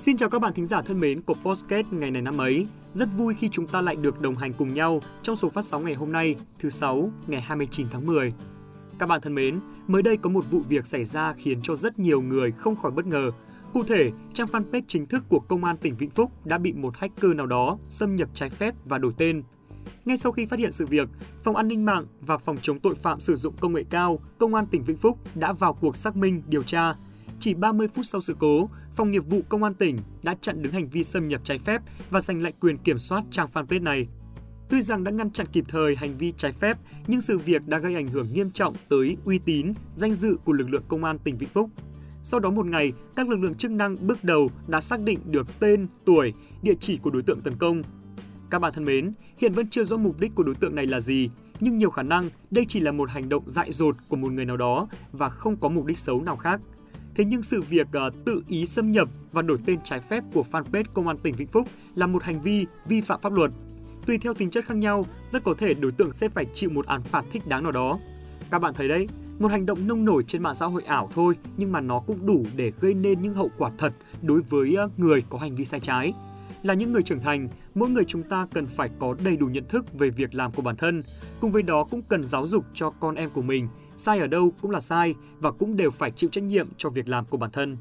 Xin chào các bạn thính giả thân mến của Postcast ngày này năm ấy. Rất vui khi chúng ta lại được đồng hành cùng nhau trong số phát sóng ngày hôm nay, thứ sáu, ngày 29 tháng 10. Các bạn thân mến, mới đây có một vụ việc xảy ra khiến cho rất nhiều người không khỏi bất ngờ. Cụ thể, trang fanpage chính thức của Công an tỉnh Vĩnh Phúc đã bị một hacker nào đó xâm nhập trái phép và đổi tên. Ngay sau khi phát hiện sự việc, Phòng An ninh mạng và Phòng chống tội phạm sử dụng công nghệ cao, Công an tỉnh Vĩnh Phúc đã vào cuộc xác minh, điều tra. Chỉ 30 phút sau sự cố, Phòng nghiệp vụ Công an tỉnh đã chặn đứng hành vi xâm nhập trái phép và giành lại quyền kiểm soát trang fanpage này. Tuy rằng đã ngăn chặn kịp thời hành vi trái phép, nhưng sự việc đã gây ảnh hưởng nghiêm trọng tới uy tín, danh dự của lực lượng công an tỉnh Vĩnh Phúc. Sau đó một ngày, các lực lượng chức năng bước đầu đã xác định được tên, tuổi, địa chỉ của đối tượng tấn công. Các bạn thân mến, hiện vẫn chưa rõ mục đích của đối tượng này là gì, nhưng nhiều khả năng đây chỉ là một hành động dại dột của một người nào đó và không có mục đích xấu nào khác. Thế nhưng sự việc uh, tự ý xâm nhập và đổi tên trái phép của fanpage Công an tỉnh Vĩnh Phúc là một hành vi vi phạm pháp luật. Tùy theo tính chất khác nhau, rất có thể đối tượng sẽ phải chịu một án phạt thích đáng nào đó. Các bạn thấy đấy, một hành động nông nổi trên mạng xã hội ảo thôi nhưng mà nó cũng đủ để gây nên những hậu quả thật đối với ờ, người có hành vi sai trái. Là những người trưởng thành, mỗi người chúng ta cần phải có đầy đủ nhận thức về việc làm của bản thân, cùng với đó cũng cần giáo dục cho con em của mình sai ở đâu cũng là sai và cũng đều phải chịu trách nhiệm cho việc làm của bản thân.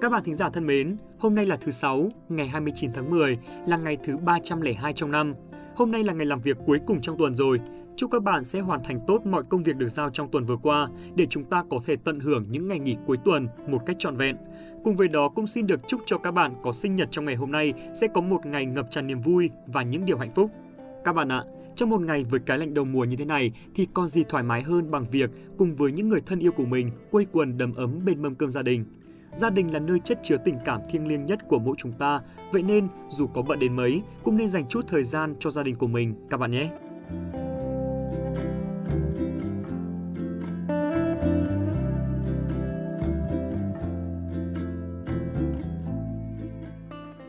Các bạn thính giả thân mến, hôm nay là thứ Sáu, ngày 29 tháng 10, là ngày thứ 302 trong năm. Hôm nay là ngày làm việc cuối cùng trong tuần rồi. Chúc các bạn sẽ hoàn thành tốt mọi công việc được giao trong tuần vừa qua để chúng ta có thể tận hưởng những ngày nghỉ cuối tuần một cách trọn vẹn. Cùng với đó cũng xin được chúc cho các bạn có sinh nhật trong ngày hôm nay sẽ có một ngày ngập tràn niềm vui và những điều hạnh phúc. Các bạn ạ, trong một ngày với cái lạnh đầu mùa như thế này thì còn gì thoải mái hơn bằng việc cùng với những người thân yêu của mình quây quần đầm ấm bên mâm cơm gia đình. Gia đình là nơi chất chứa tình cảm thiêng liêng nhất của mỗi chúng ta, vậy nên dù có bận đến mấy, cũng nên dành chút thời gian cho gia đình của mình các bạn nhé.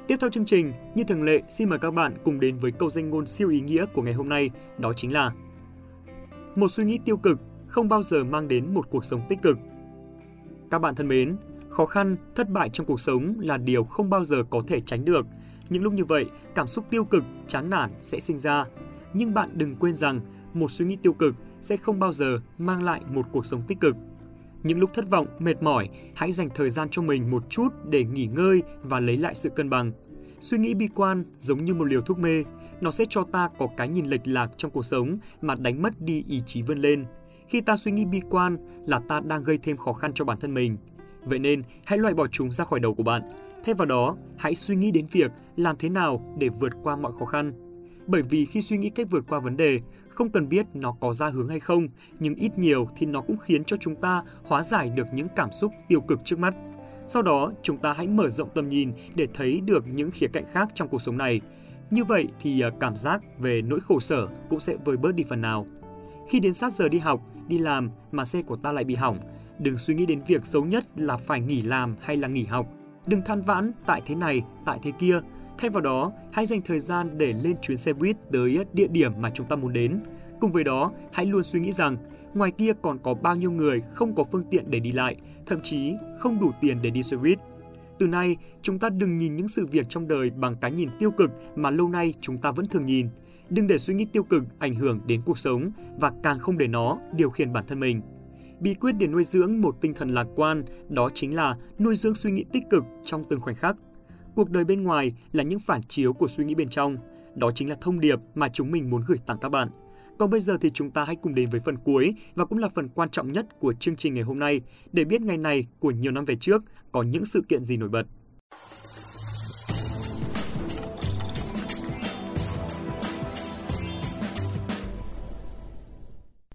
Tiếp theo chương trình, như thường lệ, xin mời các bạn cùng đến với câu danh ngôn siêu ý nghĩa của ngày hôm nay, đó chính là Một suy nghĩ tiêu cực không bao giờ mang đến một cuộc sống tích cực. Các bạn thân mến, Khó khăn, thất bại trong cuộc sống là điều không bao giờ có thể tránh được. Những lúc như vậy, cảm xúc tiêu cực, chán nản sẽ sinh ra. Nhưng bạn đừng quên rằng, một suy nghĩ tiêu cực sẽ không bao giờ mang lại một cuộc sống tích cực. Những lúc thất vọng, mệt mỏi, hãy dành thời gian cho mình một chút để nghỉ ngơi và lấy lại sự cân bằng. Suy nghĩ bi quan giống như một liều thuốc mê, nó sẽ cho ta có cái nhìn lệch lạc trong cuộc sống mà đánh mất đi ý chí vươn lên. Khi ta suy nghĩ bi quan là ta đang gây thêm khó khăn cho bản thân mình. Vậy nên, hãy loại bỏ chúng ra khỏi đầu của bạn. Thay vào đó, hãy suy nghĩ đến việc làm thế nào để vượt qua mọi khó khăn. Bởi vì khi suy nghĩ cách vượt qua vấn đề, không cần biết nó có ra hướng hay không, nhưng ít nhiều thì nó cũng khiến cho chúng ta hóa giải được những cảm xúc tiêu cực trước mắt. Sau đó, chúng ta hãy mở rộng tầm nhìn để thấy được những khía cạnh khác trong cuộc sống này. Như vậy thì à, cảm giác về nỗi khổ sở cũng sẽ vơi bớt đi phần nào. Khi đến sát giờ đi học, đi làm mà xe của ta lại bị hỏng, Đừng suy nghĩ đến việc xấu nhất là phải nghỉ làm hay là nghỉ học. Đừng than vãn tại thế này, tại thế kia. Thay vào đó, hãy dành thời gian để lên chuyến xe buýt tới địa điểm mà chúng ta muốn đến. Cùng với đó, hãy luôn suy nghĩ rằng ngoài kia còn có bao nhiêu người không có phương tiện để đi lại, thậm chí không đủ tiền để đi xe buýt. Từ nay, chúng ta đừng nhìn những sự việc trong đời bằng cái nhìn tiêu cực mà lâu nay chúng ta vẫn thường nhìn. Đừng để suy nghĩ tiêu cực ảnh hưởng đến cuộc sống và càng không để nó điều khiển bản thân mình. Bí quyết để nuôi dưỡng một tinh thần lạc quan, đó chính là nuôi dưỡng suy nghĩ tích cực trong từng khoảnh khắc. Cuộc đời bên ngoài là những phản chiếu của suy nghĩ bên trong. Đó chính là thông điệp mà chúng mình muốn gửi tặng các bạn. Còn bây giờ thì chúng ta hãy cùng đến với phần cuối và cũng là phần quan trọng nhất của chương trình ngày hôm nay để biết ngày này của nhiều năm về trước có những sự kiện gì nổi bật.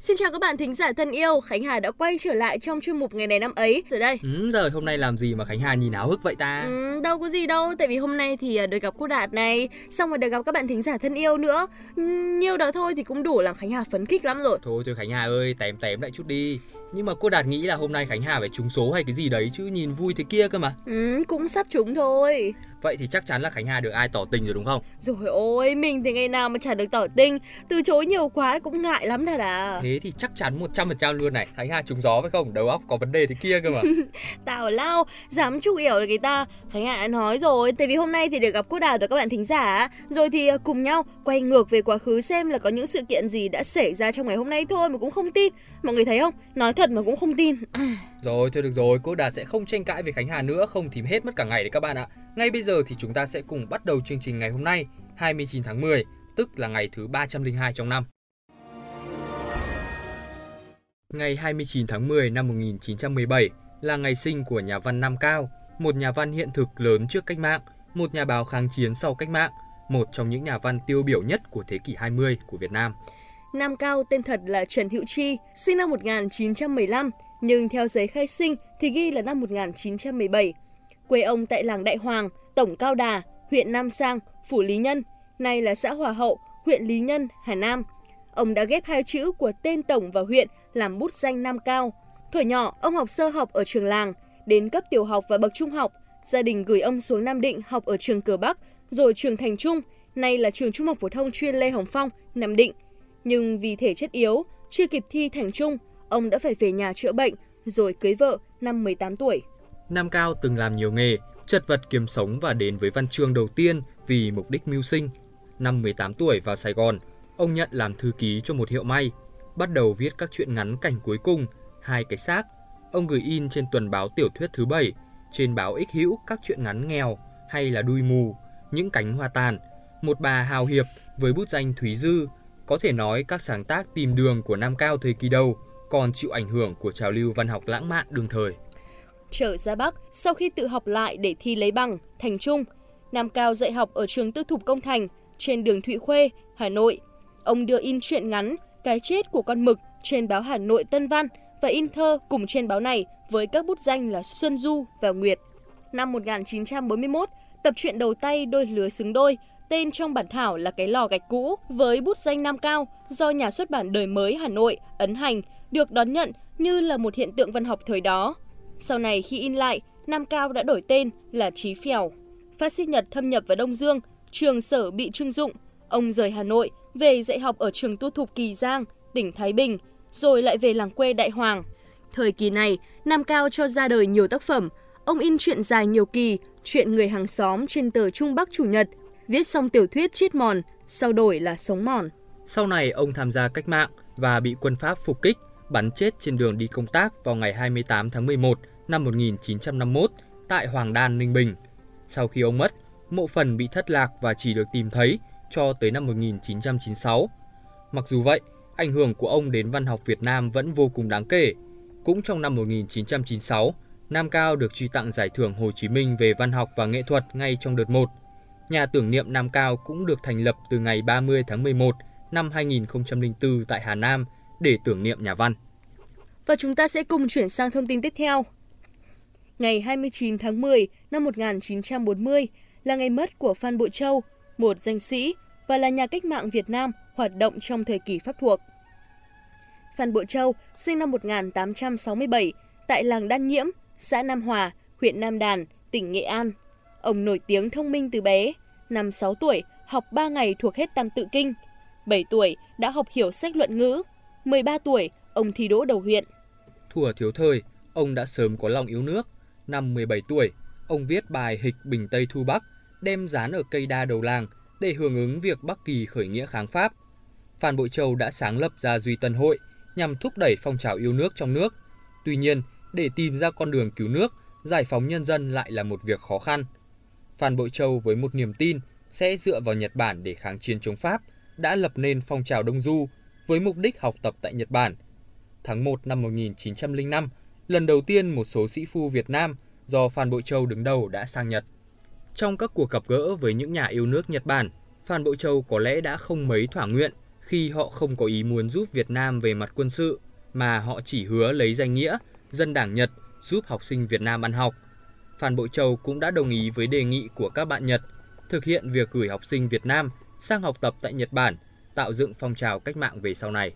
Xin chào các bạn thính giả thân yêu, Khánh Hà đã quay trở lại trong chuyên mục ngày này năm ấy rồi đây. Ừ, rồi hôm nay làm gì mà Khánh Hà nhìn áo hức vậy ta? Ừ, đâu có gì đâu, tại vì hôm nay thì à, được gặp cô Đạt này, xong rồi được gặp các bạn thính giả thân yêu nữa. Nhiều đó thôi thì cũng đủ làm Khánh Hà phấn khích lắm rồi. Thôi thôi Khánh Hà ơi, tém tém lại chút đi. Nhưng mà cô Đạt nghĩ là hôm nay Khánh Hà phải trúng số hay cái gì đấy chứ nhìn vui thế kia cơ mà. Ừ, cũng sắp trúng thôi. Vậy thì chắc chắn là Khánh Hà được ai tỏ tình rồi đúng không? Rồi ôi, mình thì ngày nào mà chả được tỏ tình, từ chối nhiều quá cũng ngại lắm thật à. Thế thì chắc chắn 100% luôn này. Khánh Hà trúng gió phải không? Đầu óc có vấn đề thế kia cơ mà. Tào lao, dám chúc yểu được người ta. Khánh Hà đã nói rồi, tại vì hôm nay thì được gặp cô Đào và các bạn thính giả, rồi thì à, cùng nhau quay ngược về quá khứ xem là có những sự kiện gì đã xảy ra trong ngày hôm nay thôi mà cũng không tin. Mọi người thấy không? Nói thật mà cũng không tin. Rồi, thôi được rồi, cô Đạt sẽ không tranh cãi về Khánh Hà nữa, không thì hết mất cả ngày đấy các bạn ạ. Ngay bây giờ thì chúng ta sẽ cùng bắt đầu chương trình ngày hôm nay, 29 tháng 10, tức là ngày thứ 302 trong năm. Ngày 29 tháng 10 năm 1917 là ngày sinh của nhà văn Nam Cao, một nhà văn hiện thực lớn trước cách mạng, một nhà báo kháng chiến sau cách mạng, một trong những nhà văn tiêu biểu nhất của thế kỷ 20 của Việt Nam. Nam Cao tên thật là Trần Hữu Chi, sinh năm 1915, nhưng theo giấy khai sinh thì ghi là năm 1917. Quê ông tại làng Đại Hoàng, Tổng Cao Đà, huyện Nam Sang, Phủ Lý Nhân, nay là xã Hòa Hậu, huyện Lý Nhân, Hà Nam. Ông đã ghép hai chữ của tên tổng và huyện làm bút danh Nam Cao. Thời nhỏ, ông học sơ học ở trường làng, đến cấp tiểu học và bậc trung học, gia đình gửi ông xuống Nam Định học ở trường Cờ Bắc, rồi trường Thành Trung, nay là trường Trung học phổ thông chuyên Lê Hồng Phong, Nam Định. Nhưng vì thể chất yếu, chưa kịp thi Thành Trung, ông đã phải về nhà chữa bệnh, rồi cưới vợ năm 18 tuổi. Nam Cao từng làm nhiều nghề, chật vật kiếm sống và đến với văn chương đầu tiên vì mục đích mưu sinh. Năm 18 tuổi vào Sài Gòn, ông nhận làm thư ký cho một hiệu may, bắt đầu viết các truyện ngắn cảnh cuối cùng, hai cái xác. Ông gửi in trên tuần báo tiểu thuyết thứ bảy, trên báo ích hữu các truyện ngắn nghèo hay là đuôi mù, những cánh hoa tàn, một bà hào hiệp với bút danh Thúy Dư. Có thể nói các sáng tác tìm đường của Nam Cao thời kỳ đầu còn chịu ảnh hưởng của trào lưu văn học lãng mạn đương thời. Trở ra Bắc, sau khi tự học lại để thi lấy bằng, thành trung, Nam Cao dạy học ở trường tư thục Công Thành, trên đường Thụy Khuê, Hà Nội. Ông đưa in truyện ngắn Cái chết của con mực trên báo Hà Nội Tân Văn và in thơ cùng trên báo này với các bút danh là Xuân Du và Nguyệt. Năm 1941, tập truyện đầu tay Đôi lứa xứng đôi, tên trong bản thảo là Cái lò gạch cũ với bút danh Nam Cao do nhà xuất bản Đời mới Hà Nội ấn hành được đón nhận như là một hiện tượng văn học thời đó. Sau này khi in lại, Nam Cao đã đổi tên là Chí Phèo. Phát xít Nhật thâm nhập vào Đông Dương, trường sở bị trưng dụng. Ông rời Hà Nội, về dạy học ở trường tu thục Kỳ Giang, tỉnh Thái Bình, rồi lại về làng quê Đại Hoàng. Thời kỳ này, Nam Cao cho ra đời nhiều tác phẩm. Ông in truyện dài nhiều kỳ, chuyện người hàng xóm trên tờ Trung Bắc Chủ nhật, viết xong tiểu thuyết Chết mòn, sau đổi là Sống mòn. Sau này ông tham gia cách mạng và bị quân Pháp phục kích, bắn chết trên đường đi công tác vào ngày 28 tháng 11 năm 1951 tại Hoàng Đan, Ninh Bình. Sau khi ông mất, mộ phần bị thất lạc và chỉ được tìm thấy cho tới năm 1996. Mặc dù vậy, ảnh hưởng của ông đến văn học Việt Nam vẫn vô cùng đáng kể. Cũng trong năm 1996, Nam Cao được truy tặng giải thưởng Hồ Chí Minh về văn học và nghệ thuật ngay trong đợt 1. Nhà tưởng niệm Nam Cao cũng được thành lập từ ngày 30 tháng 11 năm 2004 tại Hà Nam để tưởng niệm nhà văn. Và chúng ta sẽ cùng chuyển sang thông tin tiếp theo. Ngày 29 tháng 10 năm 1940 là ngày mất của Phan Bội Châu, một danh sĩ và là nhà cách mạng Việt Nam hoạt động trong thời kỳ Pháp thuộc. Phan Bội Châu sinh năm 1867 tại làng Đan Nhiễm, xã Nam Hòa, huyện Nam Đàn, tỉnh Nghệ An. Ông nổi tiếng thông minh từ bé, năm 6 tuổi học 3 ngày thuộc hết Tam Tự Kinh, 7 tuổi đã học hiểu sách luận ngữ, 13 tuổi ông thi đỗ đầu huyện. Thuở thiếu thời, ông đã sớm có lòng yêu nước. Năm 17 tuổi, ông viết bài Hịch Bình Tây Thu Bắc, đem dán ở cây đa đầu làng để hưởng ứng việc Bắc Kỳ khởi nghĩa kháng Pháp. Phan Bội Châu đã sáng lập ra Duy Tân Hội nhằm thúc đẩy phong trào yêu nước trong nước. Tuy nhiên, để tìm ra con đường cứu nước, giải phóng nhân dân lại là một việc khó khăn. Phan Bội Châu với một niềm tin sẽ dựa vào Nhật Bản để kháng chiến chống Pháp, đã lập nên phong trào Đông Du với mục đích học tập tại Nhật Bản. Tháng 1 năm 1905, lần đầu tiên một số sĩ phu Việt Nam do Phan Bội Châu đứng đầu đã sang Nhật. Trong các cuộc gặp gỡ với những nhà yêu nước Nhật Bản, Phan Bội Châu có lẽ đã không mấy thỏa nguyện khi họ không có ý muốn giúp Việt Nam về mặt quân sự, mà họ chỉ hứa lấy danh nghĩa dân đảng Nhật giúp học sinh Việt Nam ăn học. Phan Bội Châu cũng đã đồng ý với đề nghị của các bạn Nhật thực hiện việc gửi học sinh Việt Nam sang học tập tại Nhật Bản, tạo dựng phong trào cách mạng về sau này.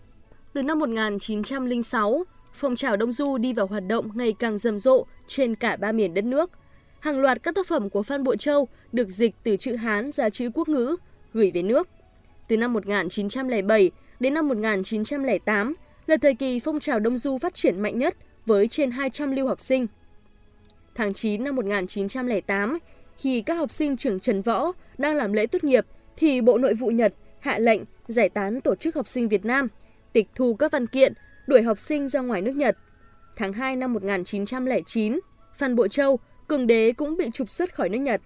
Từ năm 1906, phong trào Đông Du đi vào hoạt động ngày càng rầm rộ trên cả ba miền đất nước. hàng loạt các tác phẩm của Phan Bội Châu được dịch từ chữ Hán ra chữ quốc ngữ, gửi về nước. Từ năm 1907 đến năm 1908 là thời kỳ phong trào Đông Du phát triển mạnh nhất với trên 200 lưu học sinh. Tháng 9 năm 1908, khi các học sinh trường Trần Võ đang làm lễ tốt nghiệp, thì Bộ Nội vụ Nhật hạ lệnh giải tán tổ chức học sinh Việt Nam, tịch thu các văn kiện, đuổi học sinh ra ngoài nước Nhật. Tháng 2 năm 1909, Phan Bội Châu, cường đế cũng bị trục xuất khỏi nước Nhật.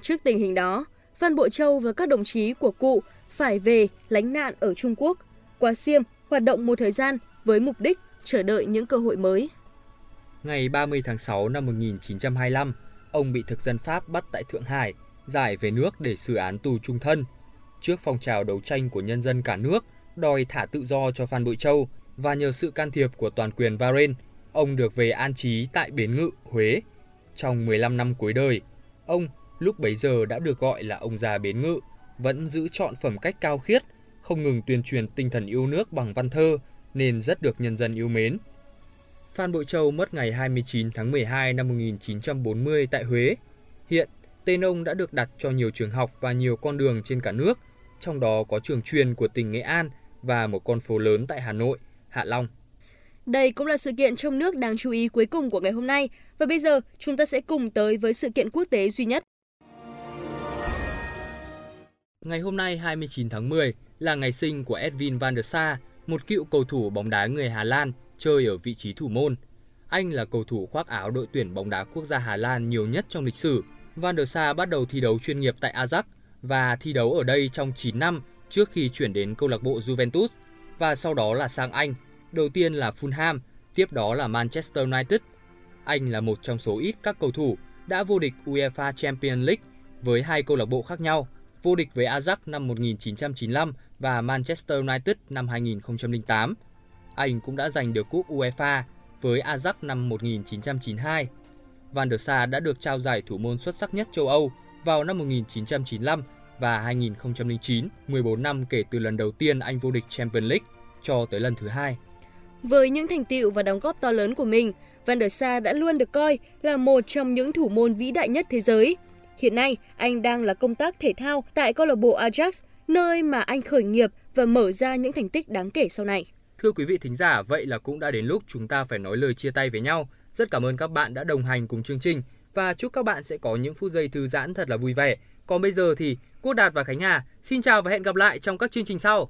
Trước tình hình đó, Phan Bội Châu và các đồng chí của cụ phải về lánh nạn ở Trung Quốc, qua Xiêm hoạt động một thời gian với mục đích chờ đợi những cơ hội mới. Ngày 30 tháng 6 năm 1925, ông bị thực dân Pháp bắt tại Thượng Hải, giải về nước để xử án tù trung thân. Trước phong trào đấu tranh của nhân dân cả nước, đòi thả tự do cho Phan Bội Châu và nhờ sự can thiệp của toàn quyền Bahrain, ông được về an trí tại Bến Ngự, Huế. Trong 15 năm cuối đời, ông lúc bấy giờ đã được gọi là ông già Bến Ngự, vẫn giữ chọn phẩm cách cao khiết, không ngừng tuyên truyền tinh thần yêu nước bằng văn thơ nên rất được nhân dân yêu mến. Phan Bội Châu mất ngày 29 tháng 12 năm 1940 tại Huế. Hiện, tên ông đã được đặt cho nhiều trường học và nhiều con đường trên cả nước, trong đó có trường truyền của tỉnh Nghệ An và một con phố lớn tại Hà Nội, Hạ Long. Đây cũng là sự kiện trong nước đáng chú ý cuối cùng của ngày hôm nay. Và bây giờ, chúng ta sẽ cùng tới với sự kiện quốc tế duy nhất. Ngày hôm nay 29 tháng 10 là ngày sinh của Edwin van der Sar, một cựu cầu thủ bóng đá người Hà Lan chơi ở vị trí thủ môn. Anh là cầu thủ khoác áo đội tuyển bóng đá quốc gia Hà Lan nhiều nhất trong lịch sử. Van der Sar bắt đầu thi đấu chuyên nghiệp tại Ajax và thi đấu ở đây trong 9 năm trước khi chuyển đến câu lạc bộ Juventus và sau đó là sang Anh. Đầu tiên là Fulham, tiếp đó là Manchester United. Anh là một trong số ít các cầu thủ đã vô địch UEFA Champions League với hai câu lạc bộ khác nhau, vô địch với Ajax năm 1995 và Manchester United năm 2008. Anh cũng đã giành được cúp UEFA với Ajax năm 1992. Van der Sar đã được trao giải thủ môn xuất sắc nhất châu Âu vào năm 1995 và 2009, 14 năm kể từ lần đầu tiên anh vô địch Champions League cho tới lần thứ hai. Với những thành tựu và đóng góp to lớn của mình, Van der Sar đã luôn được coi là một trong những thủ môn vĩ đại nhất thế giới. Hiện nay, anh đang là công tác thể thao tại câu lạc bộ Ajax, nơi mà anh khởi nghiệp và mở ra những thành tích đáng kể sau này. Thưa quý vị thính giả, vậy là cũng đã đến lúc chúng ta phải nói lời chia tay với nhau. Rất cảm ơn các bạn đã đồng hành cùng chương trình và chúc các bạn sẽ có những phút giây thư giãn thật là vui vẻ. Còn bây giờ thì Quốc Đạt và Khánh Hà xin chào và hẹn gặp lại trong các chương trình sau.